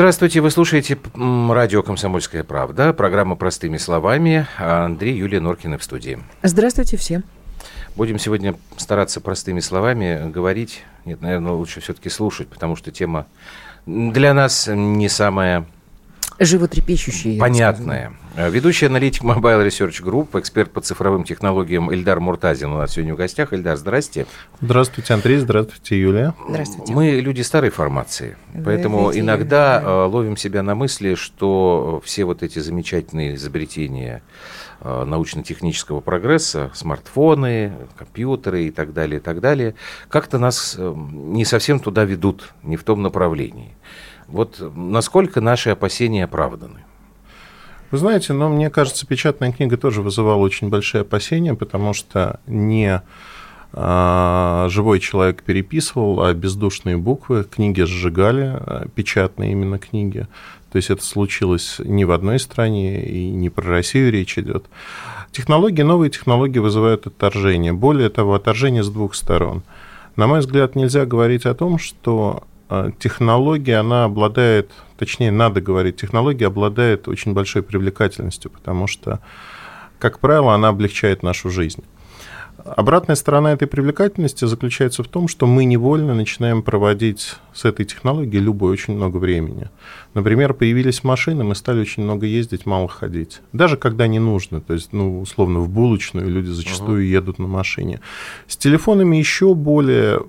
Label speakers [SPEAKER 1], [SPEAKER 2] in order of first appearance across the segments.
[SPEAKER 1] Здравствуйте, вы слушаете радио «Комсомольская правда», программа «Простыми словами». Андрей, Юлия Норкина в студии.
[SPEAKER 2] Здравствуйте всем.
[SPEAKER 1] Будем сегодня стараться простыми словами говорить. Нет, наверное, лучше все-таки слушать, потому что тема для нас не самая
[SPEAKER 2] животрепещущая.
[SPEAKER 1] Понятная. Ведущий аналитик Mobile Research Group, эксперт по цифровым технологиям Эльдар Муртазин у нас сегодня в гостях. Эльдар, здрасте.
[SPEAKER 3] Здравствуйте, Андрей, здравствуйте, Юлия.
[SPEAKER 1] Здравствуйте. Мы люди старой формации, Вы поэтому видите, иногда да. ловим себя на мысли, что все вот эти замечательные изобретения Э, научно-технического прогресса, смартфоны, компьютеры и так далее, и так далее, как-то нас э, не совсем туда ведут, не в том направлении. Вот насколько наши опасения оправданы?
[SPEAKER 3] Вы знаете, но мне кажется, печатная книга тоже вызывала очень большие опасения, потому что не а, живой человек переписывал, а бездушные буквы, книги сжигали, а, печатные именно книги. То есть это случилось не в одной стране, и не про Россию речь идет. Технологии, новые технологии вызывают отторжение. Более того, отторжение с двух сторон. На мой взгляд, нельзя говорить о том, что технология, она обладает, точнее, надо говорить, технология обладает очень большой привлекательностью, потому что, как правило, она облегчает нашу жизнь. Обратная сторона этой привлекательности заключается в том, что мы невольно начинаем проводить с этой технологией любой очень много времени. Например, появились машины, мы стали очень много ездить, мало ходить. Даже когда не нужно, то есть, ну, условно, в булочную люди зачастую uh-huh. едут на машине. С телефонами еще более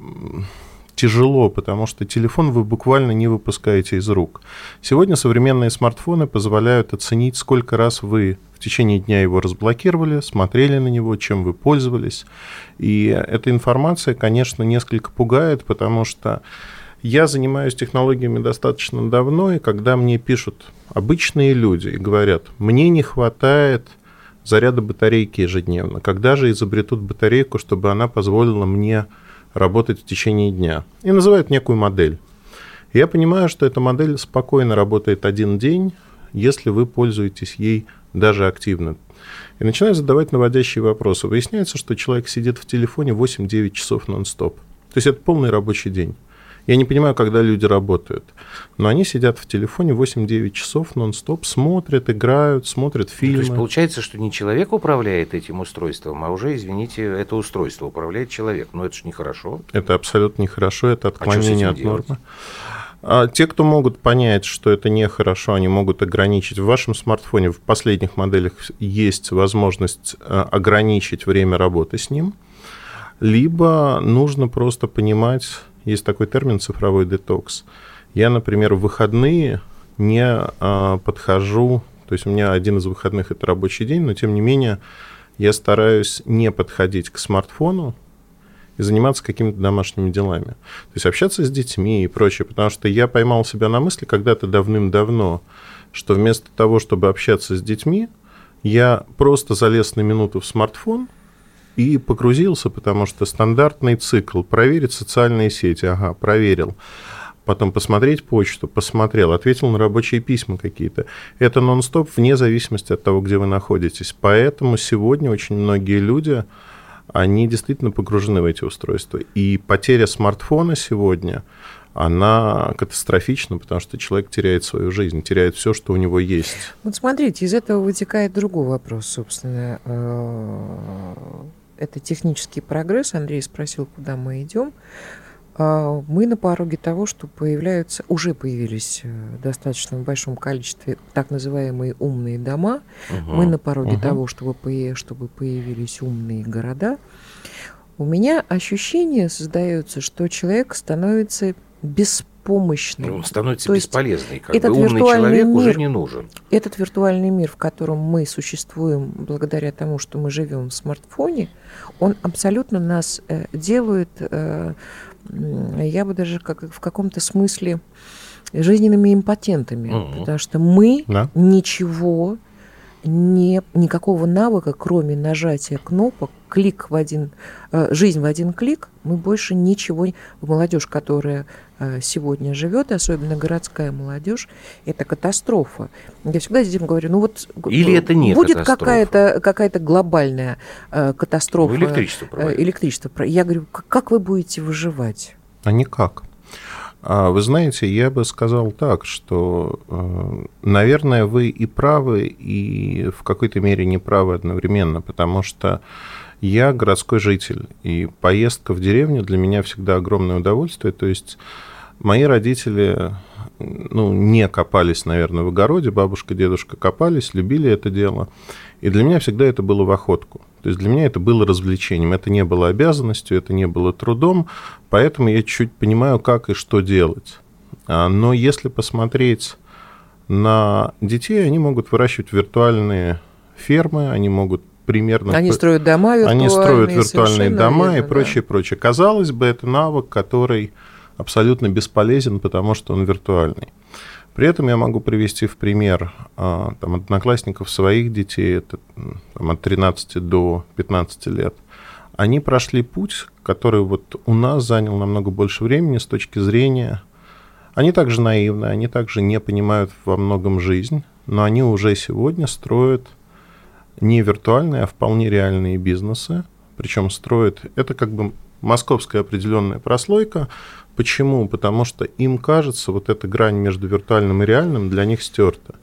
[SPEAKER 3] тяжело, потому что телефон вы буквально не выпускаете из рук. Сегодня современные смартфоны позволяют оценить, сколько раз вы в течение дня его разблокировали, смотрели на него, чем вы пользовались. И эта информация, конечно, несколько пугает, потому что я занимаюсь технологиями достаточно давно, и когда мне пишут обычные люди и говорят, мне не хватает заряда батарейки ежедневно, когда же изобретут батарейку, чтобы она позволила мне работать в течение дня. И называют некую модель. Я понимаю, что эта модель спокойно работает один день, если вы пользуетесь ей даже активно. И начинаю задавать наводящие вопросы. Выясняется, что человек сидит в телефоне 8-9 часов нон-стоп. То есть это полный рабочий день. Я не понимаю, когда люди работают. Но они сидят в телефоне 8-9 часов нон-стоп, смотрят, играют, смотрят фильмы. То
[SPEAKER 1] есть получается, что не человек управляет этим устройством, а уже, извините, это устройство управляет человек. Но это же нехорошо.
[SPEAKER 3] Это абсолютно нехорошо, это а отклонение а от нормы. А те, кто могут понять, что это нехорошо, они могут ограничить. В вашем смартфоне в последних моделях есть возможность э, ограничить время работы с ним. Либо нужно просто понимать, есть такой термин цифровой детокс. Я, например, в выходные не а, подхожу, то есть у меня один из выходных это рабочий день, но тем не менее я стараюсь не подходить к смартфону и заниматься какими-то домашними делами. То есть общаться с детьми и прочее, потому что я поймал себя на мысли когда-то давным-давно, что вместо того, чтобы общаться с детьми, я просто залез на минуту в смартфон – и погрузился, потому что стандартный цикл проверить социальные сети, ага, проверил, потом посмотреть почту, посмотрел, ответил на рабочие письма какие-то. Это нон-стоп вне зависимости от того, где вы находитесь. Поэтому сегодня очень многие люди, они действительно погружены в эти устройства. И потеря смартфона сегодня, она катастрофична, потому что человек теряет свою жизнь, теряет все, что у него есть.
[SPEAKER 2] Вот смотрите, из этого вытекает другой вопрос, собственно э, это технический прогресс. Андрей спросил, куда мы идем. А, мы на пороге того, что появляются, уже появились э, достаточно в большом количестве так называемые умные дома. Угу. Мы на пороге угу. того, чтобы, чтобы появились умные города. У меня ощущение создается, что человек становится беспомощным помощным.
[SPEAKER 1] Он становится То бесполезный. Как этот бы умный человек мир, уже не нужен.
[SPEAKER 2] Этот виртуальный мир, в котором мы существуем благодаря тому, что мы живем в смартфоне, он абсолютно нас э, делает, э, я бы даже как, в каком-то смысле жизненными импотентами, угу. потому что мы да. ничего не, никакого навыка, кроме нажатия кнопок, клик в один, э, жизнь в один клик, мы больше ничего, молодежь, которая сегодня живет, особенно городская молодежь, это катастрофа. Я всегда детям говорю, ну вот
[SPEAKER 1] Или это не
[SPEAKER 2] будет какая-то какая глобальная э, катастрофа.
[SPEAKER 1] Ну, электричество,
[SPEAKER 2] электричество. Я говорю, как вы будете выживать?
[SPEAKER 3] А никак. А вы знаете, я бы сказал так, что, э, наверное, вы и правы, и в какой-то мере не правы одновременно, потому что я городской житель, и поездка в деревню для меня всегда огромное удовольствие. То есть мои родители ну, не копались, наверное, в огороде, бабушка, дедушка копались, любили это дело. И для меня всегда это было в охотку. То есть для меня это было развлечением, это не было обязанностью, это не было трудом, поэтому я чуть понимаю, как и что делать. А, но если посмотреть на детей, они могут выращивать виртуальные фермы, они могут примерно...
[SPEAKER 2] Они строят дома
[SPEAKER 3] виртуальные. Они строят виртуальные дома верно, и прочее, да. прочее. Казалось бы, это навык, который абсолютно бесполезен, потому что он виртуальный. При этом я могу привести в пример а, там, одноклассников своих детей, это там, от 13 до 15 лет. Они прошли путь, который вот у нас занял намного больше времени с точки зрения... Они также наивны, они также не понимают во многом жизнь, но они уже сегодня строят не виртуальные, а вполне реальные бизнесы. Причем строят... Это как бы московская определенная прослойка, Почему? Потому что им кажется, вот эта грань между виртуальным и реальным для них стерта.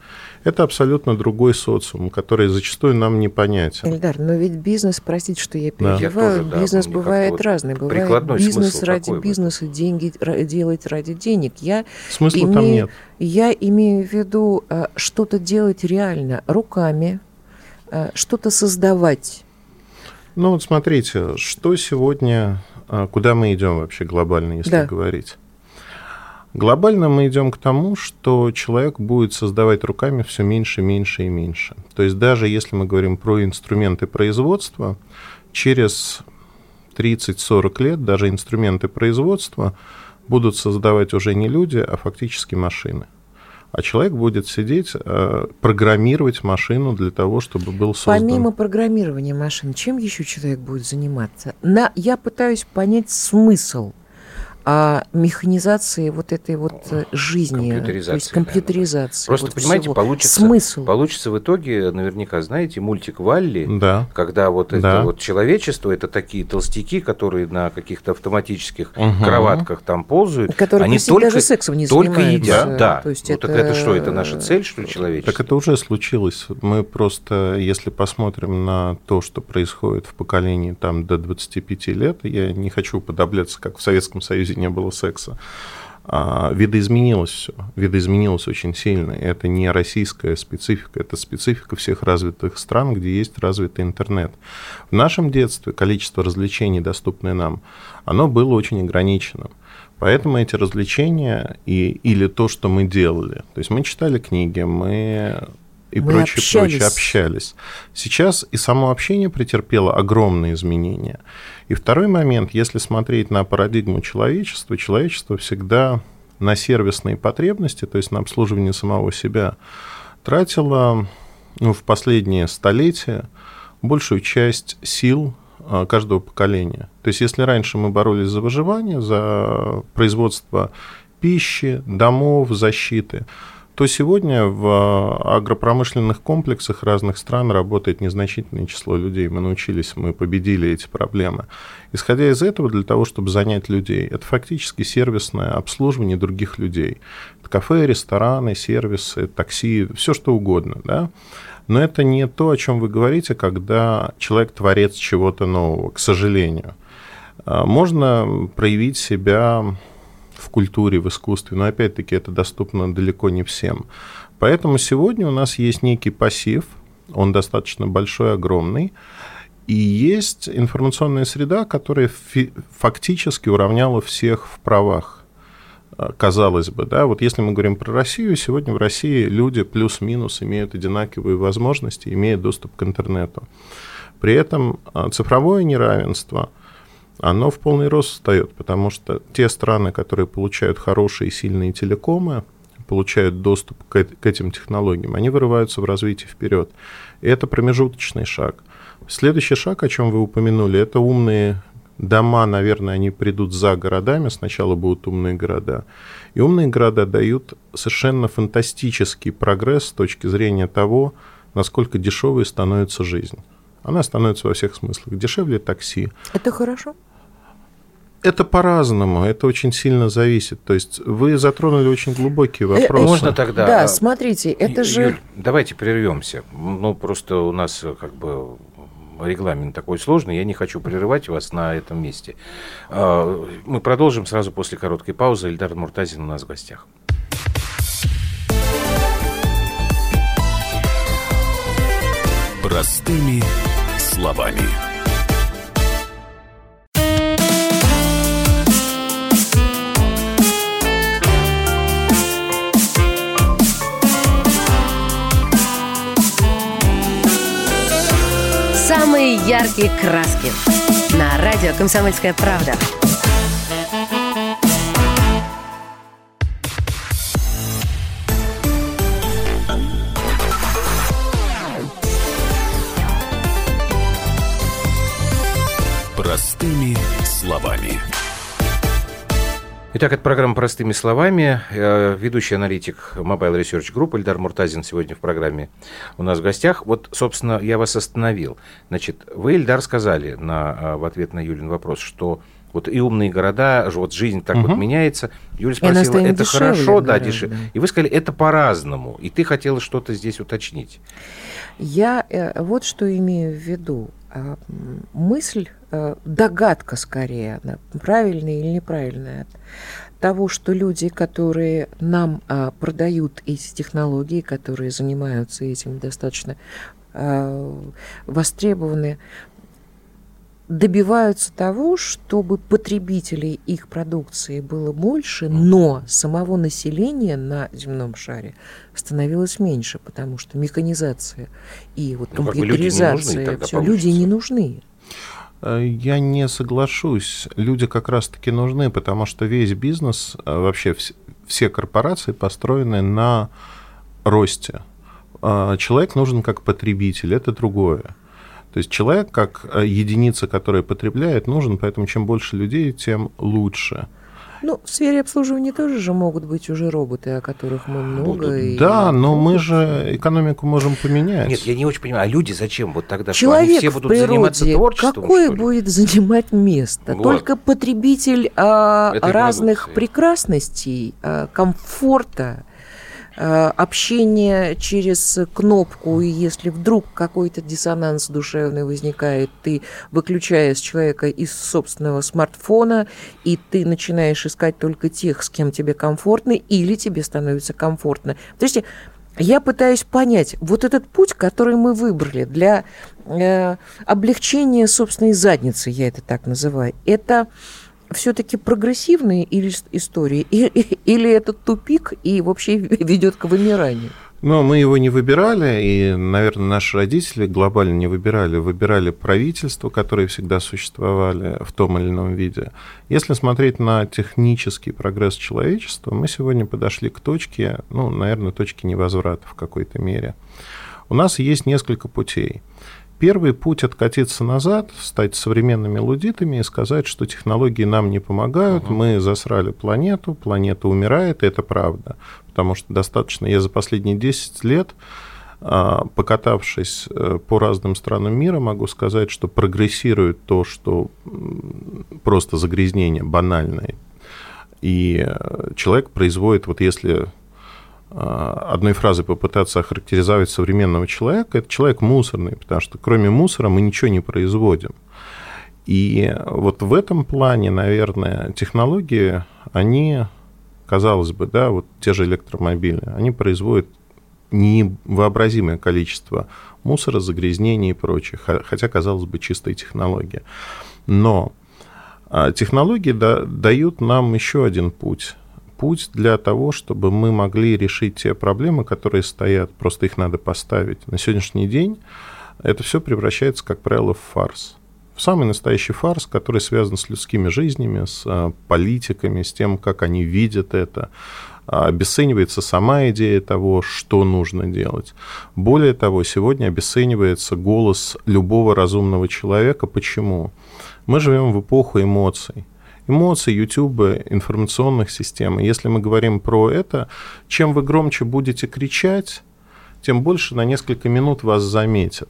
[SPEAKER 3] Это абсолютно другой социум, который зачастую нам непонятен.
[SPEAKER 2] Эльдар, но ведь бизнес, простите, что я перебиваю, да. бизнес да, бывает вот разный. Бывает бизнес ради бизнеса, деньги делать ради денег. Я
[SPEAKER 3] Смысла имею, там нет.
[SPEAKER 2] Я имею в виду э, что-то делать реально, руками, что-то создавать.
[SPEAKER 3] Ну вот смотрите, что сегодня а куда мы идем вообще глобально, если да. говорить? Глобально мы идем к тому, что человек будет создавать руками все меньше, меньше и меньше. То есть даже если мы говорим про инструменты производства, через 30-40 лет даже инструменты производства будут создавать уже не люди, а фактически машины а человек будет сидеть, э, программировать машину для того, чтобы был создан.
[SPEAKER 2] Помимо программирования машин, чем еще человек будет заниматься? На, я пытаюсь понять смысл о механизации вот этой вот э, жизни,
[SPEAKER 1] компьютеризации,
[SPEAKER 2] то есть компьютеризации.
[SPEAKER 1] Просто,
[SPEAKER 2] вот
[SPEAKER 1] понимаете,
[SPEAKER 2] всего.
[SPEAKER 1] получится,
[SPEAKER 2] Смысл.
[SPEAKER 1] получится в итоге, наверняка знаете, мультик Валли,
[SPEAKER 3] да.
[SPEAKER 1] когда вот
[SPEAKER 3] да.
[SPEAKER 1] это вот человечество, это такие толстяки, которые на каких-то автоматических угу. кроватках там ползают,
[SPEAKER 2] которые
[SPEAKER 1] они только,
[SPEAKER 2] даже сексом не
[SPEAKER 1] только едят. Да.
[SPEAKER 2] То есть
[SPEAKER 1] вот
[SPEAKER 2] это...
[SPEAKER 1] это что, это наша цель, что ли, человечество?
[SPEAKER 3] Так это уже случилось. Мы просто, если посмотрим на то, что происходит в поколении там до 25 лет, я не хочу подобляться, как в Советском Союзе не было секса, а, видоизменилось все. Видоизменилось очень сильно. Это не российская специфика, это специфика всех развитых стран, где есть развитый интернет. В нашем детстве количество развлечений, доступное нам, оно было очень ограниченным. Поэтому эти развлечения и, или то, что мы делали, то есть мы читали книги, мы и мы прочее, общались. прочее общались. Сейчас и само общение претерпело огромные изменения. И второй момент, если смотреть на парадигму человечества, человечество всегда на сервисные потребности, то есть на обслуживание самого себя, тратило ну, в последние столетия большую часть сил а, каждого поколения. То есть если раньше мы боролись за выживание, за производство пищи, домов, защиты, то сегодня в а, агропромышленных комплексах разных стран работает незначительное число людей. Мы научились, мы победили эти проблемы. Исходя из этого, для того, чтобы занять людей, это фактически сервисное обслуживание других людей. Это кафе, рестораны, сервисы, такси, все что угодно. Да? Но это не то, о чем вы говорите, когда человек творец чего-то нового, к сожалению. А, можно проявить себя в культуре, в искусстве, но опять-таки это доступно далеко не всем. Поэтому сегодня у нас есть некий пассив, он достаточно большой, огромный, и есть информационная среда, которая фактически уравняла всех в правах а, казалось бы, да, вот если мы говорим про Россию, сегодня в России люди плюс-минус имеют одинаковые возможности, имеют доступ к интернету. При этом а, цифровое неравенство – оно в полный рост встает, потому что те страны, которые получают хорошие и сильные телекомы, получают доступ к, к этим технологиям, они вырываются в развитии вперед. И это промежуточный шаг. Следующий шаг, о чем вы упомянули, это умные дома, наверное, они придут за городами, сначала будут умные города. И умные города дают совершенно фантастический прогресс с точки зрения того, насколько дешевой становится жизнь. Она становится во всех смыслах. Дешевле такси.
[SPEAKER 2] Это хорошо?
[SPEAKER 3] Это по-разному, это очень сильно зависит. То есть вы затронули очень глубокие э, вопросы.
[SPEAKER 1] Можно тогда?
[SPEAKER 2] Да, смотрите, это же... Юль,
[SPEAKER 1] давайте прервемся. Ну, просто у нас как бы регламент такой сложный, я не хочу прерывать вас на этом месте. А, мы продолжим сразу после короткой паузы. Эльдар Муртазин у нас в гостях.
[SPEAKER 4] Простыми словами.
[SPEAKER 5] Самые яркие краски. На радио «Комсомольская правда».
[SPEAKER 4] Простыми словами.
[SPEAKER 1] Итак, это программа «Простыми словами». Э, ведущий аналитик Mobile Research Group Эльдар Муртазин сегодня в программе у нас в гостях. Вот, собственно, я вас остановил. Значит, вы, Эльдар, сказали на, э, в ответ на Юлин вопрос, что вот и умные города, вот жизнь так угу. вот меняется. Юля спросила, это дешевле, хорошо, да, дешевле. И вы сказали, это по-разному. И ты хотела что-то здесь уточнить.
[SPEAKER 2] Я э, вот что имею в виду. А, мысль Э, догадка скорее, правильная или неправильная, того, что люди, которые нам а, продают эти технологии, которые занимаются этим достаточно а, востребованы, добиваются того, чтобы потребителей их продукции было больше, но самого населения на земном шаре становилось меньше, потому что механизация и вот ну, компьютеризация, все, люди не нужны.
[SPEAKER 3] Э, я не соглашусь. Люди как раз-таки нужны, потому что весь бизнес, э, вообще все корпорации построены на росте. Э, человек нужен как потребитель, это другое. То есть человек как единица, которая потребляет, нужен, поэтому чем больше людей, тем лучше.
[SPEAKER 2] Ну, в сфере обслуживания тоже же могут быть уже роботы, о которых мы много.
[SPEAKER 3] И... Да, но мы же экономику можем поменять.
[SPEAKER 1] Нет, я не очень понимаю, а люди зачем вот тогда? Человек они все будут природе заниматься творчеством?
[SPEAKER 2] Какое будет занимать место? Вот. Только потребитель а, разных прекрасностей, а, комфорта, Э, общение через кнопку, и если вдруг какой-то диссонанс душевный возникает, ты выключаешь человека из собственного смартфона, и ты начинаешь искать только тех, с кем тебе комфортно, или тебе становится комфортно. То есть я пытаюсь понять, вот этот путь, который мы выбрали для э, облегчения собственной задницы, я это так называю, это все-таки прогрессивные или истории, или это тупик и вообще ведет к вымиранию?
[SPEAKER 3] Но мы его не выбирали, и, наверное, наши родители глобально не выбирали. Выбирали правительства, которые всегда существовали в том или ином виде. Если смотреть на технический прогресс человечества, мы сегодня подошли к точке, ну, наверное, точке невозврата в какой-то мере. У нас есть несколько путей. Первый путь откатиться назад, стать современными лудитами и сказать, что технологии нам не помогают, угу. мы засрали планету, планета умирает, и это правда. Потому что достаточно, я за последние 10 лет, а, покатавшись э, по разным странам мира, могу сказать, что прогрессирует то, что просто загрязнение банальное. И э, человек производит, вот если одной фразой попытаться охарактеризовать современного человека, это человек мусорный, потому что кроме мусора мы ничего не производим. И вот в этом плане, наверное, технологии, они, казалось бы, да, вот те же электромобили, они производят невообразимое количество мусора, загрязнений и прочее, хотя, казалось бы, чистые технологии. Но а, технологии дают нам еще один путь путь для того, чтобы мы могли решить те проблемы, которые стоят, просто их надо поставить. На сегодняшний день это все превращается, как правило, в фарс. В самый настоящий фарс, который связан с людскими жизнями, с а, политиками, с тем, как они видят это. А, обесценивается сама идея того, что нужно делать. Более того, сегодня обесценивается голос любого разумного человека. Почему? Мы живем в эпоху эмоций эмоций, YouTube, информационных систем. И если мы говорим про это, чем вы громче будете кричать, тем больше на несколько минут вас заметят.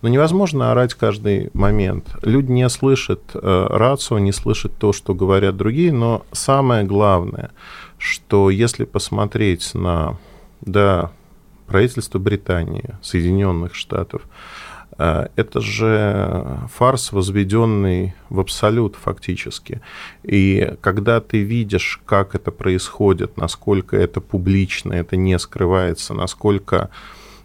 [SPEAKER 3] Но невозможно орать каждый момент. Люди не слышат э, рацию, не слышат то, что говорят другие, но самое главное, что если посмотреть на да, правительство Британии, Соединенных Штатов, это же фарс, возведенный в абсолют фактически. И когда ты видишь, как это происходит, насколько это публично, это не скрывается, насколько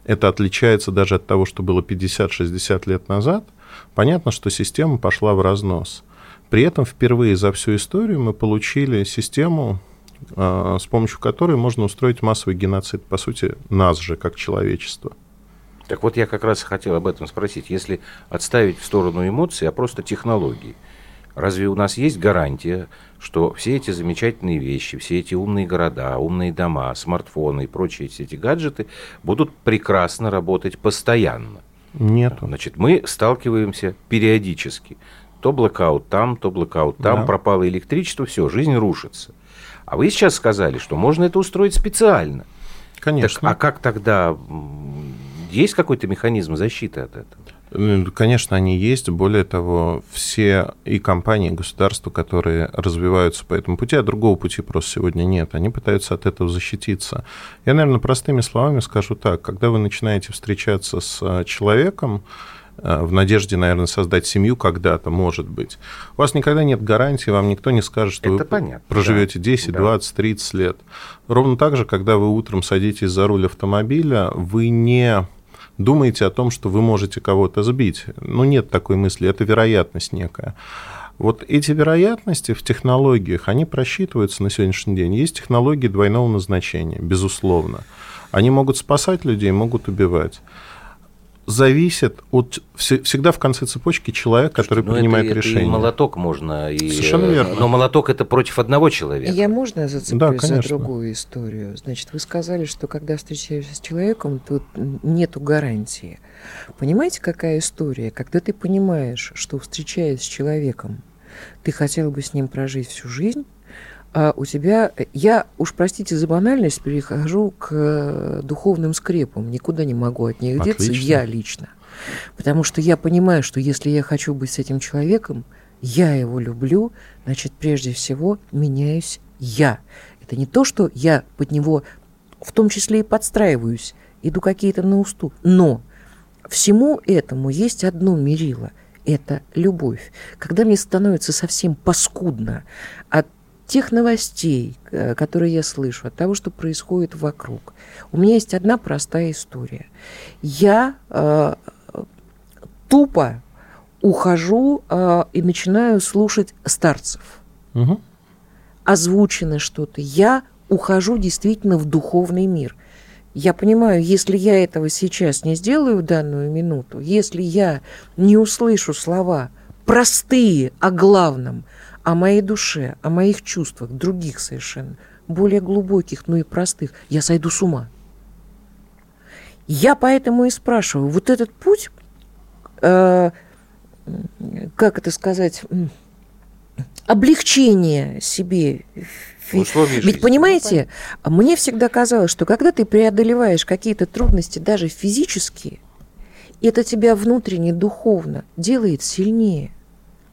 [SPEAKER 3] это отличается даже от того, что было 50-60 лет назад, понятно, что система пошла в разнос. При этом впервые за всю историю мы получили систему, а, с помощью которой можно устроить массовый геноцид, по сути, нас же, как человечество.
[SPEAKER 1] Так вот я как раз хотел об этом спросить. Если отставить в сторону эмоций, а просто технологий, разве у нас есть гарантия, что все эти замечательные вещи, все эти умные города, умные дома, смартфоны и прочие эти гаджеты будут прекрасно работать постоянно.
[SPEAKER 3] Нет.
[SPEAKER 1] Значит, мы сталкиваемся периодически. То блэкаут там, то блэкаут там, да. пропало электричество, все, жизнь рушится. А вы сейчас сказали, что можно это устроить специально.
[SPEAKER 3] Конечно.
[SPEAKER 1] Так, а как тогда есть какой-то механизм защиты от этого?
[SPEAKER 3] Конечно, они есть. Более того, все и компании, и государства, которые развиваются по этому пути, а другого пути просто сегодня нет, они пытаются от этого защититься. Я, наверное, простыми словами скажу так. Когда вы начинаете встречаться с э, человеком, э, в надежде, наверное, создать семью когда-то, может быть. У вас никогда нет гарантии, вам никто не скажет, что Это вы понятно, проживете да. 10, да. 20, 30 лет. Ровно так же, когда вы утром садитесь за руль автомобиля, вы не думаете о том, что вы можете кого-то сбить. Ну, нет такой мысли, это вероятность некая. Вот эти вероятности в технологиях, они просчитываются на сегодняшний день. Есть технологии двойного назначения, безусловно. Они могут спасать людей, могут убивать зависит от всегда в конце цепочки человек, который ну, принимает это, решение. Это
[SPEAKER 1] и молоток можно. И,
[SPEAKER 3] Совершенно верно.
[SPEAKER 1] Но молоток это против одного человека.
[SPEAKER 2] Я можно зацеплюсь да, за другую историю. Значит, вы сказали, что когда встречаешься с человеком, тут нету гарантии. Понимаете, какая история? Когда ты понимаешь, что встречаясь с человеком, ты хотел бы с ним прожить всю жизнь, а у тебя, я уж простите за банальность, перехожу к э, духовным скрепам, никуда не могу от них Отлично. деться, я лично. Потому что я понимаю, что если я хочу быть с этим человеком, я его люблю, значит, прежде всего меняюсь я. Это не то, что я под него в том числе и подстраиваюсь, иду какие-то на уступ. Но всему этому есть одно мерило – это любовь. Когда мне становится совсем паскудно от тех новостей, э, которые я слышу, от того, что происходит вокруг. У меня есть одна простая история. Я э, тупо ухожу э, и начинаю слушать старцев. Угу. Озвучено что-то. Я ухожу действительно в духовный мир. Я понимаю, если я этого сейчас не сделаю в данную минуту, если я не услышу слова простые о главном – о моей душе, о моих чувствах, других совершенно, более глубоких, но и простых, я сойду с ума. Я поэтому и спрашиваю, вот этот путь, э, как это сказать, облегчение себе.
[SPEAKER 1] Условия
[SPEAKER 2] Ведь понимаете, мне всегда казалось, что когда ты преодолеваешь какие-то трудности, даже физические, это тебя внутренне, духовно делает сильнее.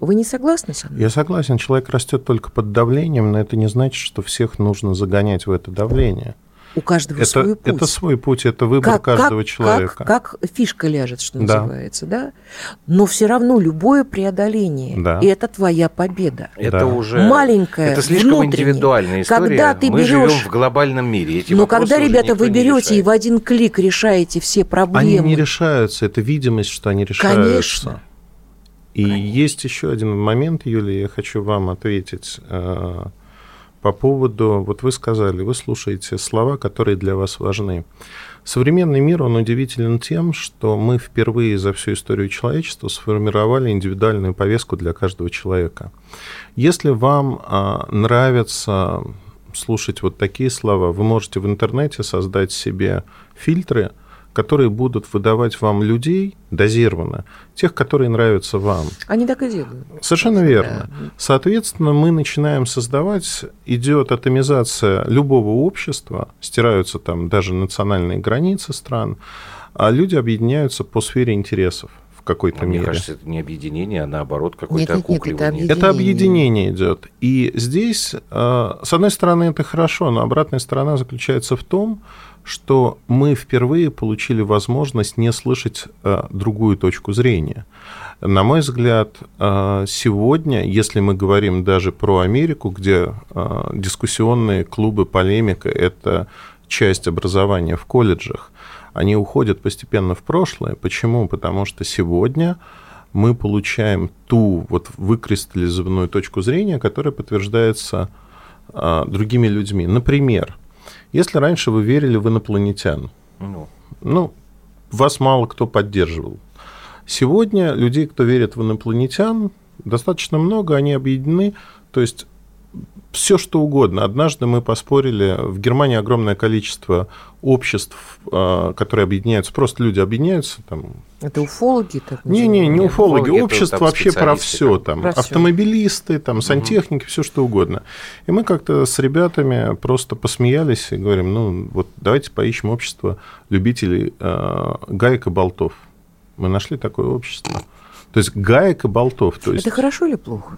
[SPEAKER 2] Вы не согласны со мной?
[SPEAKER 3] Я согласен. Человек растет только под давлением, но это не значит, что всех нужно загонять в это давление.
[SPEAKER 2] У каждого
[SPEAKER 3] это,
[SPEAKER 2] свой путь.
[SPEAKER 3] Это свой путь, это выбор как, каждого
[SPEAKER 2] как,
[SPEAKER 3] человека.
[SPEAKER 2] Как, как фишка ляжет, что да. называется, да? Но все равно любое преодоление да. это твоя победа.
[SPEAKER 1] Это
[SPEAKER 2] да.
[SPEAKER 1] уже
[SPEAKER 2] маленькая,
[SPEAKER 1] это слишком индивидуальная история.
[SPEAKER 2] Когда ты
[SPEAKER 1] Мы
[SPEAKER 2] берешь,
[SPEAKER 1] живем в глобальном мире. Эти
[SPEAKER 2] но когда, ребята, вы берете и в один клик решаете все проблемы.
[SPEAKER 3] Они не решаются, это видимость, что они решаются.
[SPEAKER 2] Конечно.
[SPEAKER 3] И Конечно. есть еще один момент, Юлия, я хочу вам ответить э, по поводу, вот вы сказали, вы слушаете слова, которые для вас важны. Современный мир, он удивителен тем, что мы впервые за всю историю человечества сформировали индивидуальную повестку для каждого человека. Если вам э, нравится слушать вот такие слова, вы можете в интернете создать себе фильтры – которые будут выдавать вам людей дозированно, тех, которые нравятся вам.
[SPEAKER 2] Они так и делают.
[SPEAKER 3] Совершенно верно. Да. Соответственно, мы начинаем создавать, идет атомизация любого общества, стираются там даже национальные границы стран, а люди объединяются по сфере интересов какой-то
[SPEAKER 1] А Мне
[SPEAKER 3] мере.
[SPEAKER 1] кажется, это не объединение, а наоборот какое-то
[SPEAKER 2] Нет, нет, нет, это
[SPEAKER 1] окукливание.
[SPEAKER 3] Это
[SPEAKER 2] Объединение.
[SPEAKER 3] объединение идет. И здесь, э, с одной стороны, это хорошо, но обратная сторона заключается в том, что мы впервые получили возможность не слышать э, другую точку зрения. На мой взгляд, э, сегодня, если мы говорим даже про Америку, где э, дискуссионные клубы, полемика – это часть образования в колледжах, они уходят постепенно в прошлое. Почему? Потому что сегодня мы получаем ту вот выкристаллизованную точку зрения, которая подтверждается а, другими людьми. Например, если раньше вы верили в инопланетян,
[SPEAKER 1] Ну,
[SPEAKER 3] ну, вас мало кто поддерживал. Сегодня людей, кто верит в инопланетян, достаточно много, они объединены. То есть все что угодно. Однажды мы поспорили, в Германии огромное количество обществ, а, которые объединяются, просто люди объединяются, там,
[SPEAKER 2] Это уфологи? Так
[SPEAKER 3] не-не, не
[SPEAKER 1] Нет,
[SPEAKER 3] уфологи,
[SPEAKER 1] уфологи
[SPEAKER 3] общество
[SPEAKER 1] там
[SPEAKER 3] вообще про все, там,
[SPEAKER 2] Про
[SPEAKER 3] автомобилисты, там, сантехники, все что угодно. И мы как-то с ребятами просто посмеялись и говорим, ну, вот давайте поищем общество любителей э, гаек и болтов. Мы нашли такое общество. То есть гаек и болтов. То есть,
[SPEAKER 2] Это хорошо или плохо?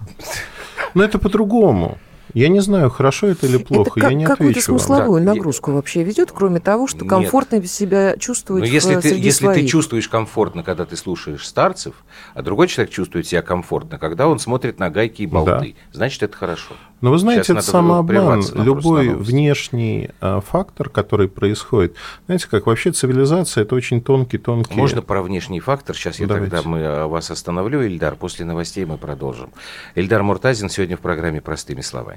[SPEAKER 3] ну, это по-другому. Я не знаю, хорошо это или плохо,
[SPEAKER 2] это как,
[SPEAKER 3] я не
[SPEAKER 2] какую-то
[SPEAKER 3] отвечу вам.
[SPEAKER 2] смысловую
[SPEAKER 1] Да,
[SPEAKER 2] нагрузку вообще ведет, кроме того, что
[SPEAKER 1] Нет.
[SPEAKER 2] комфортно себя
[SPEAKER 1] Но
[SPEAKER 2] чувствовать
[SPEAKER 1] Ну, если,
[SPEAKER 2] в,
[SPEAKER 1] ты,
[SPEAKER 2] среди
[SPEAKER 1] если ты
[SPEAKER 2] своих.
[SPEAKER 1] чувствуешь комфортно, когда ты слушаешь старцев, а другой человек чувствует себя комфортно, когда он смотрит на гайки и болты, значит, это хорошо.
[SPEAKER 3] Но вы знаете,
[SPEAKER 1] Сейчас
[SPEAKER 3] это
[SPEAKER 1] надо
[SPEAKER 3] самообман. Любой внешний а, фактор, который происходит. Знаете, как вообще цивилизация это очень тонкий-тонкий.
[SPEAKER 1] Можно про внешний фактор? Сейчас я
[SPEAKER 3] Давайте.
[SPEAKER 1] тогда мы э, вас остановлю, Ильдар. После новостей мы продолжим. Ильдар Муртазин сегодня в программе «Простыми словами».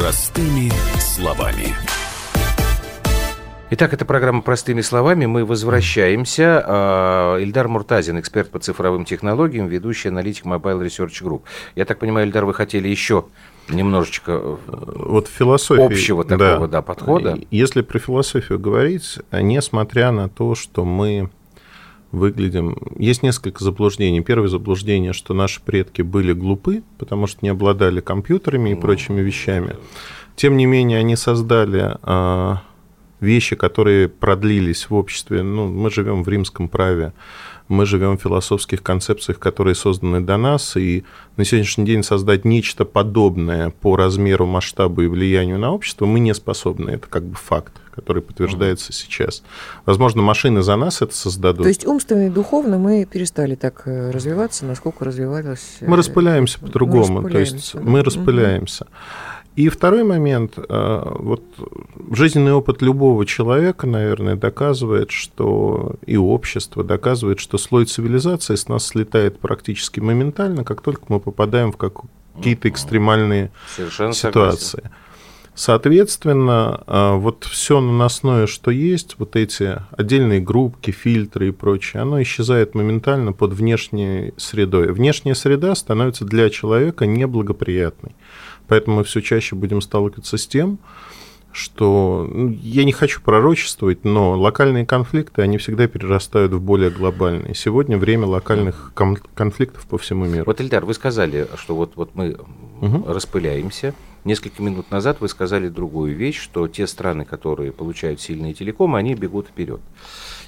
[SPEAKER 4] Простыми словами.
[SPEAKER 1] Итак, это программа «Простыми словами». Мы возвращаемся. А, Ильдар Муртазин, эксперт по цифровым технологиям, ведущий аналитик Mobile Research Group. Я так понимаю, Ильдар, вы хотели еще немножечко... э,
[SPEAKER 3] вот философия
[SPEAKER 1] Общего такого, да, подхода.
[SPEAKER 3] Если про философию говорить, несмотря на то, что мы выглядим... Есть несколько заблуждений. Первое заблуждение, что наши предки были глупы, потому что не обладали компьютерами и прочими вещами. Тем не менее, они создали а, вещи, которые продлились в обществе. Ну, мы живем в римском праве, мы живем в философских концепциях, которые созданы до нас, и на сегодняшний день создать нечто подобное по размеру, масштабу и влиянию на общество мы не способны. Это как бы факт, который подтверждается сейчас. Возможно, машины за нас это создадут.
[SPEAKER 2] То есть умственно и духовно мы перестали так э, развиваться, насколько развивалось... э,
[SPEAKER 3] Мы распыляемся по-другому, то есть
[SPEAKER 2] да.
[SPEAKER 3] мы распыляемся. И второй момент, э, вот жизненный опыт любого человека, наверное, доказывает, что и общество доказывает, что слой цивилизации с нас слетает практически моментально, как только мы попадаем в как- какие-то экстремальные
[SPEAKER 1] Совершенно согласен.
[SPEAKER 3] ситуации. Соответственно, а, вот все наносное, что есть, вот эти отдельные группки, фильтры и прочее, оно исчезает моментально под внешней средой. Внешняя среда становится для человека неблагоприятной. Поэтому мы все чаще будем сталкиваться с тем, что ну, я не хочу пророчествовать, но локальные конфликты, они всегда перерастают в более глобальные. Сегодня время локальных кон- конфликтов по всему миру.
[SPEAKER 1] Вот, Ильдар, вы сказали, что вот, вот мы
[SPEAKER 3] Мгм.
[SPEAKER 1] распыляемся. Несколько минут назад вы сказали другую вещь, что те страны, которые получают сильные телекомы, они бегут вперед.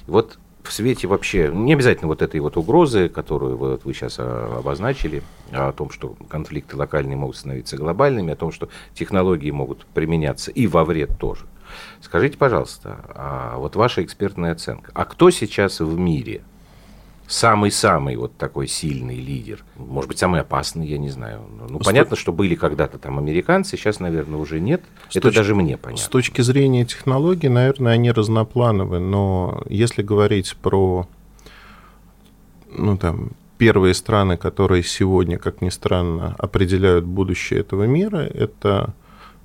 [SPEAKER 1] И вот в свете вообще, не обязательно вот этой вот угрозы, которую вот вы сейчас а, обозначили, а, о том, что конфликты локальные могут становиться глобальными, о том, что технологии могут применяться и во вред тоже. Скажите, пожалуйста, а вот ваша экспертная оценка. А кто сейчас в мире самый-самый вот такой сильный лидер? Может быть, самый опасный, я не знаю. Ну,
[SPEAKER 3] С
[SPEAKER 1] понятно, что были когда-то там американцы, сейчас, наверное, уже нет.
[SPEAKER 3] С
[SPEAKER 1] Это
[SPEAKER 3] точки-
[SPEAKER 1] даже мне
[SPEAKER 3] С
[SPEAKER 1] понятно.
[SPEAKER 3] точки зрения технологий, наверное, они разноплановы, но если говорить про ну, там, первые страны, которые сегодня, как ни странно, определяют будущее этого мира, это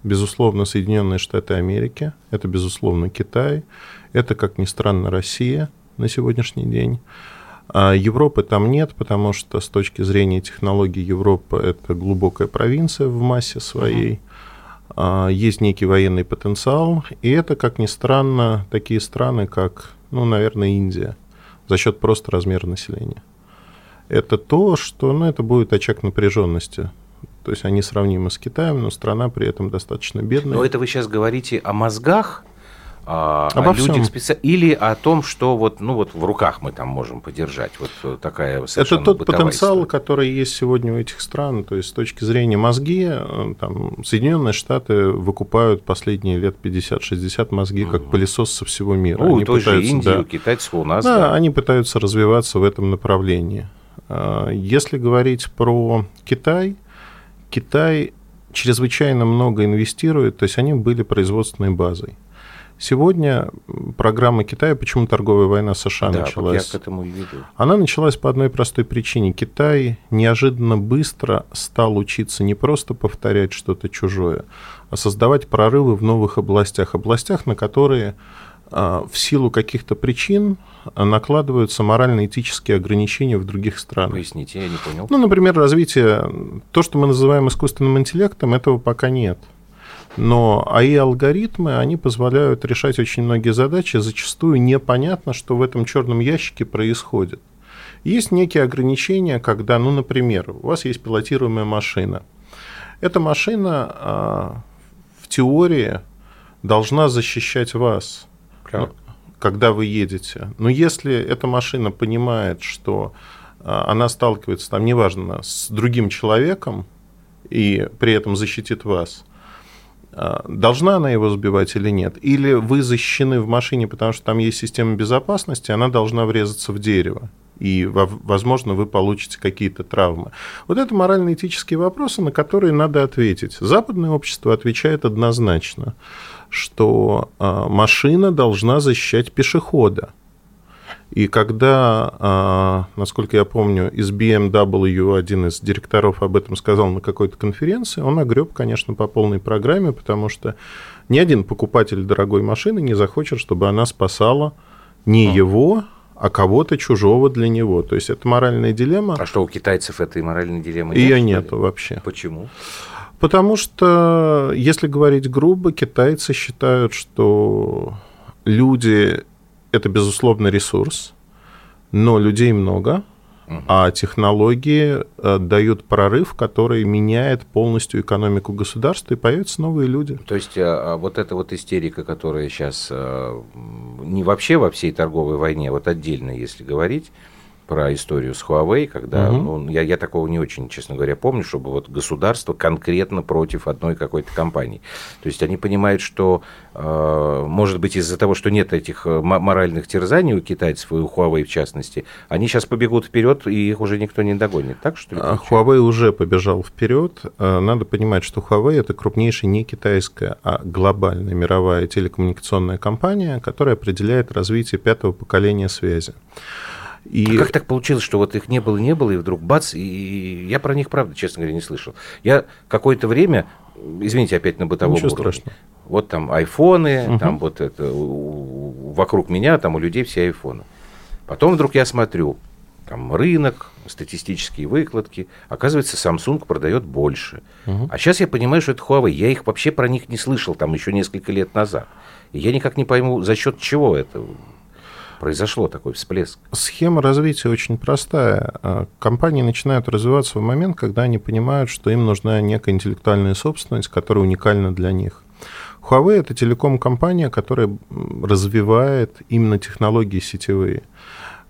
[SPEAKER 3] безусловно, Соединенные Штаты Америки, это, безусловно, Китай, это, как ни странно, Россия на сегодняшний день. А Европы там нет, потому что с точки зрения технологий Европа это глубокая провинция в массе своей. Uh-huh. Есть некий военный потенциал, и это, как ни странно, такие страны, как, ну, наверное, Индия, за счет просто размера населения. Это то, что, ну, это будет очаг напряженности то есть они сравнимы с Китаем, но страна при этом достаточно бедная.
[SPEAKER 1] Но это вы сейчас говорите о мозгах, а, Обо о людях специ... или о том, что вот, ну вот в руках мы там можем подержать. Вот такая
[SPEAKER 3] Это тот потенциал, история. который есть сегодня у этих стран. То есть с точки зрения мозги, э, там, Соединенные Штаты выкупают последние лет 50-60 мозги как mm. пылесос со всего мира.
[SPEAKER 1] Ну, они той пытаются, же Индию, да, китайцев у нас.
[SPEAKER 3] Да, да, они пытаются развиваться в этом направлении. А, если говорить про Китай, Китай чрезвычайно много инвестирует, то есть они были производственной базой. Сегодня программа Китая, почему торговая война США да, началась?
[SPEAKER 1] Я к этому и веду.
[SPEAKER 3] Она началась по одной простой причине. Китай неожиданно быстро стал учиться не просто повторять что-то чужое, а создавать прорывы в новых областях, областях, на которые а, в силу каких-то причин накладываются морально-этические ограничения в других странах.
[SPEAKER 1] Поясните, я не понял.
[SPEAKER 3] Ну, например, развитие, то, что мы называем искусственным интеллектом, этого пока нет. Но АИ-алгоритмы, они позволяют решать очень многие задачи, зачастую непонятно, что в этом черном ящике происходит. Есть некие ограничения, когда, ну, например, у вас есть пилотируемая машина. Эта машина а, в теории должна защищать вас.
[SPEAKER 1] Ну,
[SPEAKER 3] когда вы едете. Но если эта машина понимает, что а, она сталкивается, там, неважно, с другим человеком, и при этом защитит вас, должна она его сбивать или нет? Или вы защищены в машине, потому что там есть система безопасности, она должна врезаться в дерево, и, возможно, вы получите какие-то травмы. Вот это морально-этические вопросы, на которые надо ответить. Западное общество отвечает однозначно что а, машина должна защищать пешехода. И когда, а, насколько я помню, из BMW один из директоров об этом сказал на какой-то конференции, он огреб, конечно, по полной программе, потому что ни один покупатель дорогой машины не захочет, чтобы она спасала не его, а кого-то чужого для него. То есть это моральная дилемма.
[SPEAKER 1] А что, у китайцев этой моральной дилеммы
[SPEAKER 3] нет? Ее нету вообще.
[SPEAKER 1] Почему?
[SPEAKER 3] Потому что, если говорить грубо, китайцы считают, что люди – это, безусловно, ресурс, но людей много, а технологии э, дают прорыв, который меняет полностью экономику государства, и появятся новые люди.
[SPEAKER 1] То есть а, а вот эта вот истерика, которая сейчас э, не вообще во всей торговой войне, вот отдельно, если говорить, про историю с Huawei, когда, угу. ну, я, я такого не очень, честно говоря, помню, чтобы вот государство конкретно против одной какой-то компании. То есть они понимают, что, э, может быть, из-за того, что нет этих э, моральных терзаний у китайцев и у Huawei в частности, они сейчас побегут вперед, и их уже никто не догонит. Так что ли?
[SPEAKER 3] А Huawei уже побежал вперед. Э, надо понимать, что Huawei это крупнейшая не китайская, а глобальная мировая телекоммуникационная компания, которая определяет развитие пятого поколения связи.
[SPEAKER 1] И... А как так получилось, что вот их не было, не было, и вдруг бац, и я про них, правда, честно говоря, не слышал. Я какое-то время, извините, опять на бытовом Ничего уровне, страшного. вот там айфоны, угу. там вот это, вокруг меня, там у людей все айфоны. Потом вдруг я смотрю, там рынок, статистические выкладки. Оказывается, Samsung продает больше. Угу. А сейчас я понимаю, что это Huawei. Я их вообще про них не слышал там еще несколько лет назад. И я никак не пойму, за счет чего это произошло такой всплеск?
[SPEAKER 3] Схема развития очень простая. А, компании начинают развиваться в момент, когда они понимают, что им нужна некая интеллектуальная собственность, которая уникальна для них. Huawei – это телеком-компания, которая развивает именно технологии сетевые.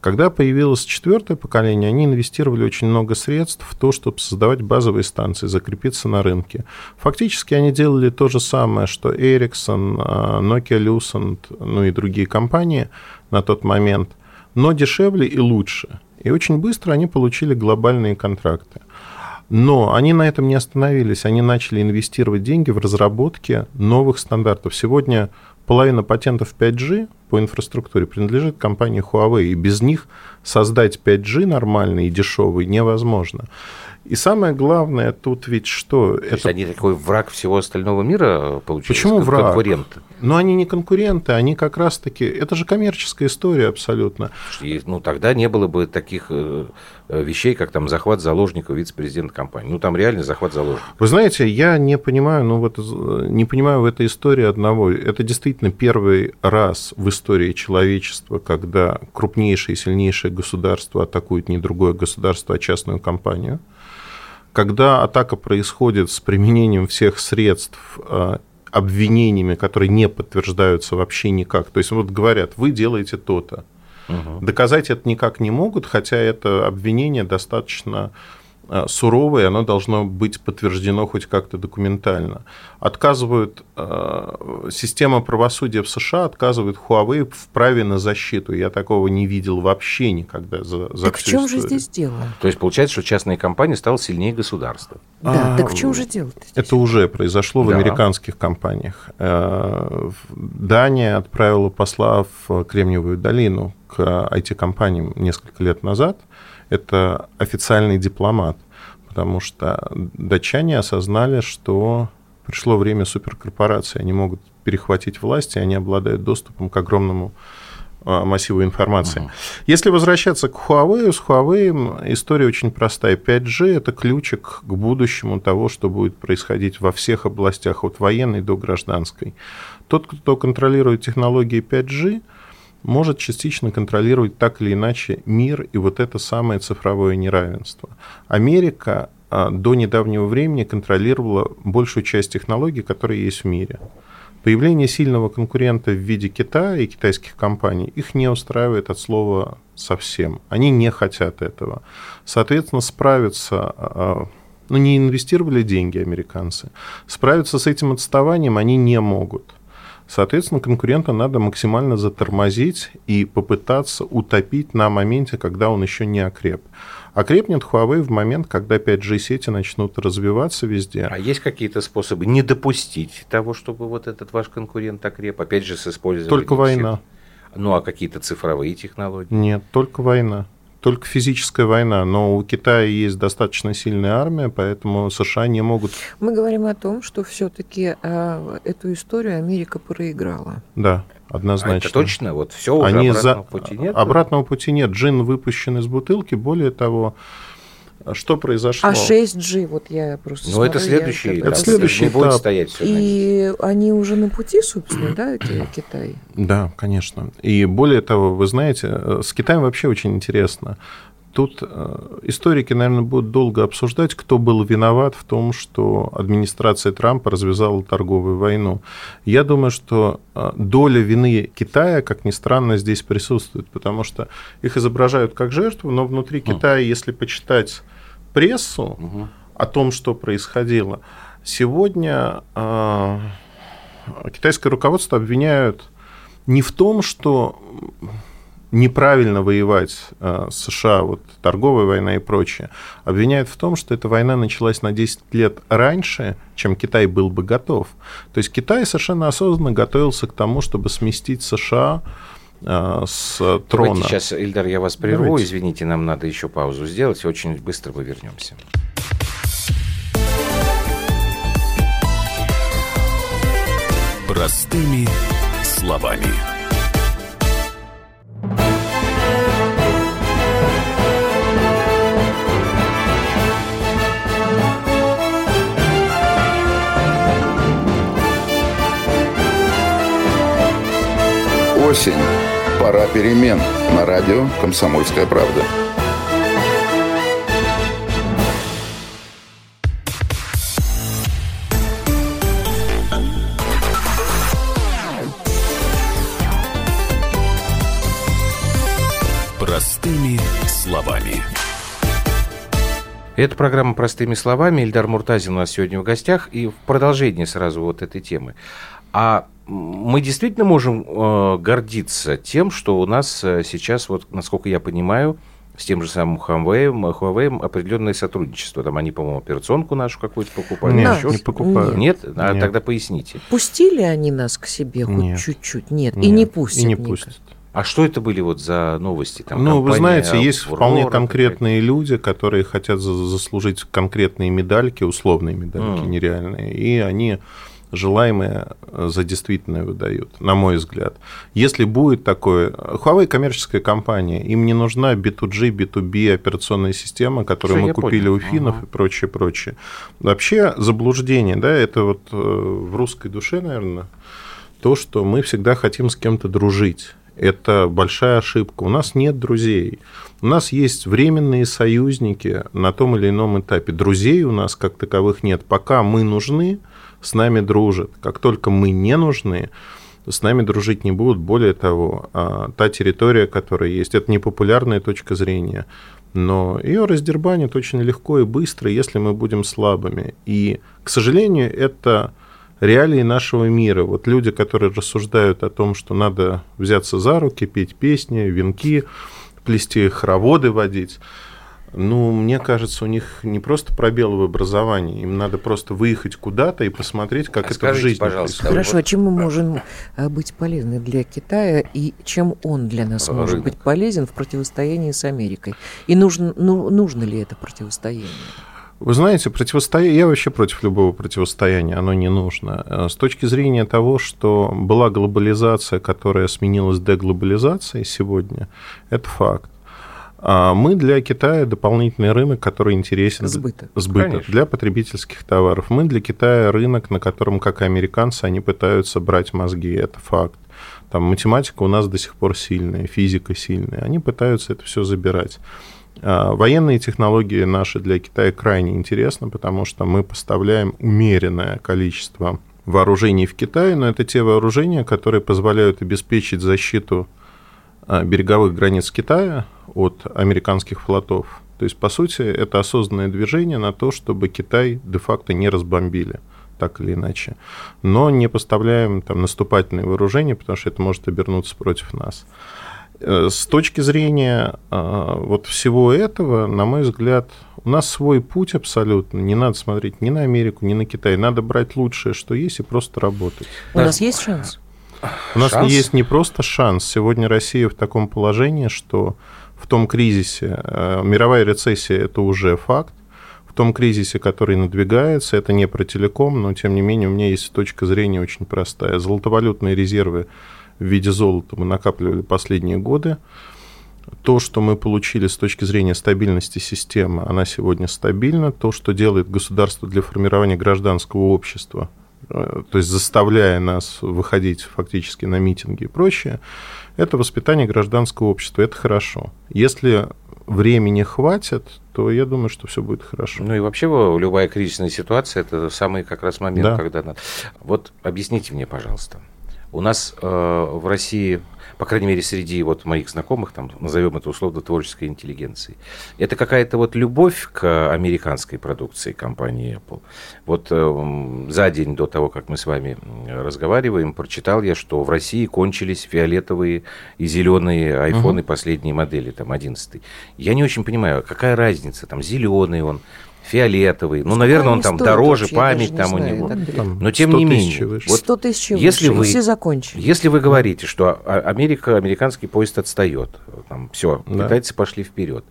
[SPEAKER 3] Когда появилось четвертое поколение, они инвестировали очень много средств в то, чтобы создавать базовые станции, закрепиться на рынке. Фактически они делали то же самое, что Ericsson, а, Nokia Lucent, ну и другие компании на тот момент, но дешевле и лучше. И очень быстро они получили глобальные контракты. Но они на этом не остановились. Они начали инвестировать деньги в разработки новых стандартов. Сегодня половина патентов 5G по инфраструктуре принадлежит компании Huawei, и без них создать 5G нормальный и дешевый невозможно. И самое главное тут ведь что?
[SPEAKER 1] То это... есть они такой враг всего остального мира получается?
[SPEAKER 3] Почему враг? Конкуренты. Но они не конкуренты, они как раз-таки... Это же коммерческая история абсолютно.
[SPEAKER 1] И, ну, тогда не было бы таких э, вещей, как там захват заложников вице-президента компании. Ну, там реально захват заложников.
[SPEAKER 3] Вы знаете, я не понимаю, ну, вот, не понимаю в этой истории одного. Это действительно первый раз в истории человечества, когда крупнейшее и сильнейшее государство атакует не другое государство, а частную компанию когда атака происходит с применением всех средств, э, обвинениями, которые не подтверждаются вообще никак, то есть вот говорят, вы делаете то-то, угу. доказать это никак не могут, хотя это обвинение достаточно суровое, оно должно быть подтверждено хоть как-то документально. Отказывают, э, система правосудия в США отказывает Huawei в праве на защиту. Я такого не видел вообще никогда за, за
[SPEAKER 2] Так в чем же здесь дело?
[SPEAKER 1] То есть получается, что частная компания стала сильнее государства.
[SPEAKER 2] Да, а, так в чем же дело?
[SPEAKER 3] Это уже произошло да. в американских компаниях. Э, Дания отправила посла в Кремниевую долину к IT-компаниям несколько лет назад – это официальный дипломат, потому что датчане осознали, что пришло время суперкорпорации, они могут перехватить власть, и они обладают доступом к огромному а, массиву информации. Uh-huh. Если возвращаться к Huawei, с Huawei история очень простая. 5G – это ключик к будущему того, что будет происходить во всех областях, от военной до гражданской. Тот, кто контролирует технологии 5G – может частично контролировать так или иначе мир и вот это самое цифровое неравенство. Америка а, до недавнего времени контролировала большую часть технологий, которые есть в мире. Появление сильного конкурента в виде Китая и китайских компаний их не устраивает от слова совсем. Они не хотят этого. Соответственно, справиться, а, ну не инвестировали деньги американцы, справиться с этим отставанием они не могут. Соответственно, конкурента надо максимально затормозить и попытаться утопить на моменте, когда он еще не окреп. Окрепнет Huawei в момент, когда 5G-сети начнут развиваться везде.
[SPEAKER 1] А есть какие-то способы не допустить того, чтобы вот этот ваш конкурент окреп? Опять же, с использованием...
[SPEAKER 3] Только война.
[SPEAKER 1] Ну, а какие-то цифровые технологии?
[SPEAKER 3] Нет, только война только физическая война, но у Китая есть достаточно сильная армия, поэтому США не могут.
[SPEAKER 2] Мы говорим о том, что все-таки э, эту историю Америка проиграла.
[SPEAKER 3] Да, однозначно. А это
[SPEAKER 1] точно, вот все уже Они обратного за... пути нет.
[SPEAKER 3] Обратного пути нет. Джин выпущен из бутылки, более того, что произошло?
[SPEAKER 2] А 6G, вот я просто...
[SPEAKER 1] Ну, это следующий
[SPEAKER 3] это, это следующий этап. будет
[SPEAKER 1] стоять все
[SPEAKER 2] И они уже на пути, собственно, да, Китай?
[SPEAKER 3] Да, конечно. И более того, вы знаете, э, с Китаем вообще очень интересно. Тут э, историки, наверное, будут долго обсуждать, кто был виноват в том, что администрация Трампа развязала торговую войну. Я думаю, что э, доля вины Китая, как ни странно, здесь присутствует, потому что их изображают как жертву, но внутри Китая, если почитать прессу угу. о том, что происходило. Сегодня э, китайское руководство обвиняют не в том, что неправильно воевать э, с США, вот торговая война и прочее, обвиняют в том, что эта война началась на 10 лет раньше, чем Китай был бы готов. То есть Китай совершенно осознанно готовился к тому, чтобы сместить США Э, с трона.
[SPEAKER 1] Давайте сейчас, Ильдар, я вас прерву. Давайте. Извините, нам надо еще паузу сделать. Очень быстро мы вернемся.
[SPEAKER 4] Простыми словами.
[SPEAKER 6] Осень Пора перемен на радио «Комсомольская правда».
[SPEAKER 4] Простыми словами.
[SPEAKER 1] Это программа «Простыми словами». Ильдар Муртазин у нас сегодня в гостях. И в продолжении сразу вот этой темы. А мы действительно можем э, гордиться тем, что у нас э, сейчас, вот, насколько я понимаю, с тем же самым Huawei, Huawei определенное сотрудничество. Там они, по-моему, операционку нашу какую-то покупали.
[SPEAKER 3] Нет, еще не покупают.
[SPEAKER 1] Нет? нет? А тогда поясните.
[SPEAKER 2] Пустили они нас к себе хоть чуть-чуть? Нет, нет, и не пустят.
[SPEAKER 3] И не пустят.
[SPEAKER 1] А что это были вот за новости?
[SPEAKER 3] Там, ну, вы знаете, есть вполне конкретные люди, которые хотят заслужить конкретные медальки, условные медальки, mm. нереальные, и они желаемое э, за действительное выдают, на мой взгляд. Если будет такое... Huawei коммерческая компания, им не нужна B2G, B2B операционная система, которую Все, мы купили понял. у финнов ага. и прочее, прочее. Вообще заблуждение, да, это вот э, в русской душе, наверное, то, что мы всегда хотим с кем-то дружить. Это большая ошибка. У нас нет друзей. У нас есть временные союзники на том или ином этапе. Друзей у нас как таковых нет. Пока мы нужны, с нами дружат. Как только мы не нужны, с нами дружить не будут. Более того, а, та территория, которая есть, это непопулярная точка зрения, но ее раздербанят очень легко и быстро, если мы будем слабыми. И, к сожалению, это реалии нашего мира. Вот люди, которые рассуждают о том, что надо взяться за руки, петь песни, венки, плести хороводы водить, ну, мне кажется, у них не просто пробелы в образовании, им надо просто выехать куда-то и посмотреть, как а это в жизни
[SPEAKER 2] пожалуйста, происходит. Хорошо, а чем мы можем э, быть полезны для Китая и чем он для нас Рынок. может быть полезен в противостоянии с Америкой? И нужно, ну, нужно ли это противостояние?
[SPEAKER 3] Вы знаете, противостояние, я вообще против любого противостояния, оно не нужно. Э, с точки зрения того, что была глобализация, которая сменилась деглобализацией сегодня, это факт. А мы для Китая дополнительный рынок, который интересен
[SPEAKER 2] сбыта,
[SPEAKER 3] сбыта для потребительских товаров. Мы для Китая рынок, на котором, как и американцы, они пытаются брать мозги. Это факт. Там математика у нас до сих пор сильная, физика сильная. Они пытаются это все забирать. А военные технологии наши для Китая крайне интересны, потому что мы поставляем умеренное количество вооружений в Китай, но это те вооружения, которые позволяют обеспечить защиту береговых границ Китая от американских флотов. То есть, по сути, это осознанное движение на то, чтобы Китай де-факто не разбомбили так или иначе. Но не поставляем там наступательные вооружения, потому что это может обернуться против нас. Э, с точки зрения а, вот всего этого, на мой взгляд, у нас свой путь абсолютно. Не надо смотреть ни на Америку, ни на Китай. Надо брать лучшее, что есть, и просто работать.
[SPEAKER 2] У нас есть шанс?
[SPEAKER 3] У нас шанс? есть не просто шанс. Сегодня Россия в таком положении, что в том кризисе, э, мировая рецессия – это уже факт, в том кризисе, который надвигается, это не про телеком, но тем не менее у меня есть точка зрения очень простая. Золотовалютные резервы в виде золота мы накапливали последние годы. То, что мы получили с точки зрения стабильности системы, она сегодня стабильна. То, что делает государство для формирования гражданского общества, то есть заставляя нас выходить фактически на митинги и прочее, это воспитание гражданского общества. Это хорошо. Если времени хватит, то я думаю, что все будет хорошо.
[SPEAKER 1] Ну и вообще любая кризисная ситуация это самый как раз момент, да. когда надо. Вот объясните мне, пожалуйста, у нас э, в России по крайней мере, среди вот моих знакомых, там, назовем это условно творческой интеллигенции. Это какая-то вот любовь к американской продукции компании Apple. Вот э, за день до того, как мы с вами разговариваем, прочитал я, что в России кончились фиолетовые и зеленые айфоны угу. последней модели, там, 11 Я не очень понимаю, какая разница, там, зеленый он, фиолетовый. Ну, наверное, он там дороже, вообще, память там у него. Там Но тем не менее.
[SPEAKER 2] Вот 100 тысяч если вы, все закончили.
[SPEAKER 1] Если вы говорите, что Америка, американский поезд отстает, там, все, да. китайцы пошли вперед.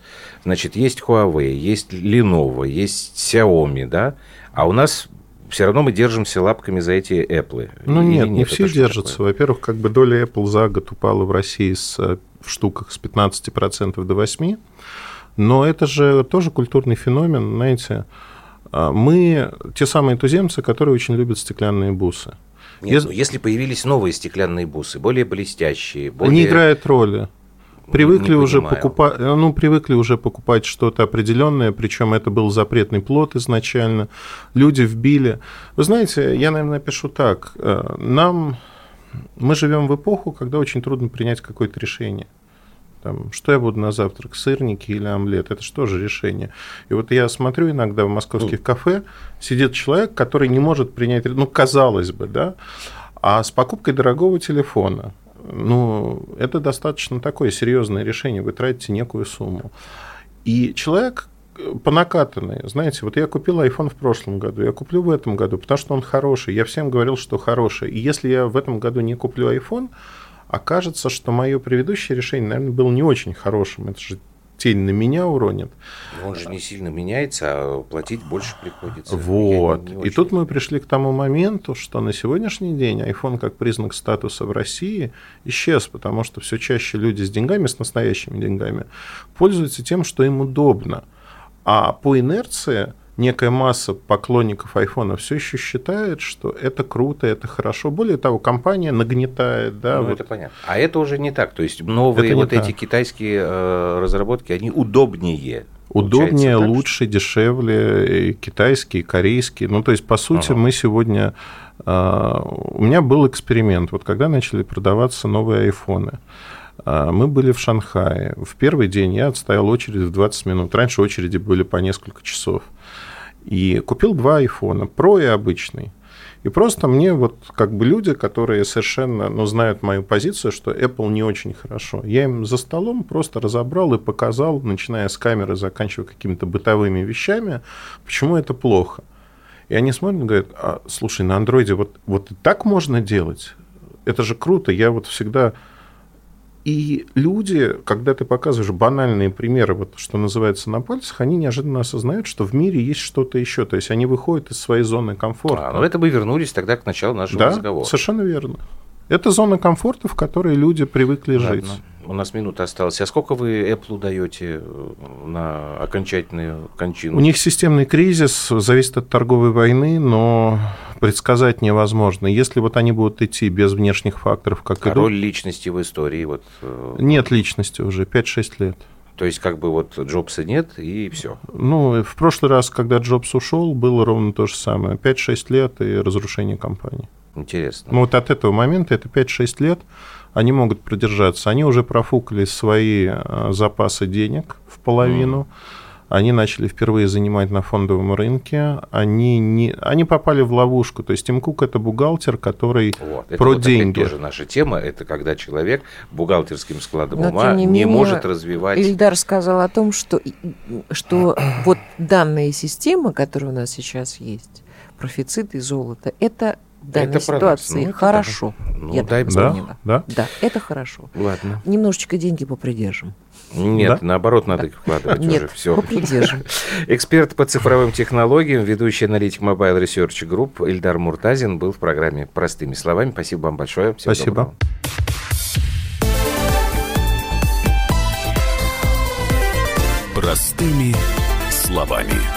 [SPEAKER 1] Значит, есть Huawei, есть Lenovo, есть Xiaomi, да, а у нас все равно мы держимся лапками за эти Apple.
[SPEAKER 3] Ну нет, нет, не все держатся. Во-первых, как бы доля Apple за год упала в России с, э, в штуках с 15% до 8%. Но это же тоже культурный феномен, знаете. А, мы те самые туземцы, которые очень любят стеклянные бусы.
[SPEAKER 1] Нет, если... Ну, если появились новые стеклянные бусы, более блестящие, более...
[SPEAKER 3] Не играет роли. Привыкли уже покупать, ну, привыкли уже покупать что-то определенное, причем это был запретный плод изначально. Люди вбили. Вы знаете, я, наверное, напишу так. Э, нам мы живем в эпоху, когда очень трудно принять какое-то решение. Там, что я буду на завтрак, сырники или омлет? Это что же решение? И вот я смотрю иногда в московских кафе, сидит человек, который не может принять, ну, казалось бы, да, а с покупкой дорогого телефона, ну, это достаточно такое серьезное решение, вы тратите некую сумму. И человек по накатанной, знаете, вот я купил iPhone в прошлом году, я куплю в этом году, потому что он хороший. Я всем говорил, что хороший. И если я в этом году не куплю iPhone, окажется, что мое предыдущее решение, наверное, было не очень хорошим. Это же тень на меня уронит.
[SPEAKER 1] Он же не сильно меняется, а платить больше приходится.
[SPEAKER 3] Вот. И тут мы пришли к тому моменту, что на сегодняшний день iPhone как признак статуса в России исчез, потому что все чаще люди с деньгами, с настоящими деньгами, пользуются тем, что им удобно. А по инерции некая масса поклонников айфона все еще считает, что это круто, это хорошо. Более того, компания нагнетает. Да,
[SPEAKER 1] ну,
[SPEAKER 3] вот.
[SPEAKER 1] это понятно. А это уже не так. То есть новые вот так. эти китайские э, разработки, они удобнее.
[SPEAKER 3] Удобнее, так, лучше, что... дешевле, и китайские, и корейские. Ну, то есть, по сути, ага. мы сегодня... Э, у меня был эксперимент. Вот когда начали продаваться новые айфоны, э, мы были в Шанхае. В первый день я отстоял очередь в 20 минут. Раньше очереди были по несколько часов. И купил два айфона, про и обычный. И просто мне вот как бы люди, которые совершенно ну, знают мою позицию, что Apple не очень хорошо, я им за столом просто разобрал и показал, начиная с камеры, заканчивая какими-то бытовыми вещами, почему это плохо. И они смотрят и говорят, а, слушай, на андроиде вот, вот так можно делать? Это же круто, я вот всегда и люди, когда ты показываешь банальные примеры, вот, что называется, на пальцах, они неожиданно осознают, что в мире есть что-то еще. То есть они выходят из своей зоны комфорта.
[SPEAKER 1] А, ну это мы вернулись тогда к началу нашего
[SPEAKER 3] да,
[SPEAKER 1] разговора.
[SPEAKER 3] совершенно верно. Это зона комфорта, в которой люди привыкли Ладно. жить.
[SPEAKER 1] У нас минута осталась. А сколько вы Apple даете э, на окончательную кончину?
[SPEAKER 3] У них системный кризис, зависит от торговой войны, но предсказать невозможно. Если вот они будут идти без внешних факторов, как
[SPEAKER 1] а
[SPEAKER 3] идут...
[SPEAKER 1] роль личности в истории? Вот...
[SPEAKER 3] Э, нет личности уже, 5-6 лет.
[SPEAKER 1] То есть, как бы вот Джобса нет, и все.
[SPEAKER 3] Ну, в прошлый раз, когда Джобс ушел, было ровно то же самое. 5-6 лет и разрушение компании.
[SPEAKER 1] Интересно.
[SPEAKER 3] Ну, вот от этого момента, это 5-6 лет, они могут продержаться. Они уже профукали свои э, запасы денег в половину. Mm. Они начали впервые занимать на фондовом рынке. Они, не, они попали в ловушку. То есть Тим Кук – это бухгалтер, который вот, про
[SPEAKER 1] вот
[SPEAKER 3] деньги.
[SPEAKER 1] Это тоже наша тема. Это когда человек бухгалтерским складом Но, ума не, не менее, может развивать...
[SPEAKER 2] Ильдар сказал о том, что, что вот данная система, которая у нас сейчас есть, профицит и золото, это данной это ситуации ну, хорошо.
[SPEAKER 1] Ну, я дай
[SPEAKER 2] да, да? да, это хорошо.
[SPEAKER 1] Ладно.
[SPEAKER 2] Немножечко деньги попридержим.
[SPEAKER 1] Нет, да? наоборот, надо их вкладывать
[SPEAKER 2] Нет,
[SPEAKER 1] уже. Все.
[SPEAKER 2] попридержим.
[SPEAKER 1] Эксперт по цифровым технологиям, ведущий аналитик Mobile Research Group Ильдар Муртазин был в программе «Простыми словами». Спасибо вам большое.
[SPEAKER 3] Всего Спасибо. Доброго.
[SPEAKER 4] Простыми словами.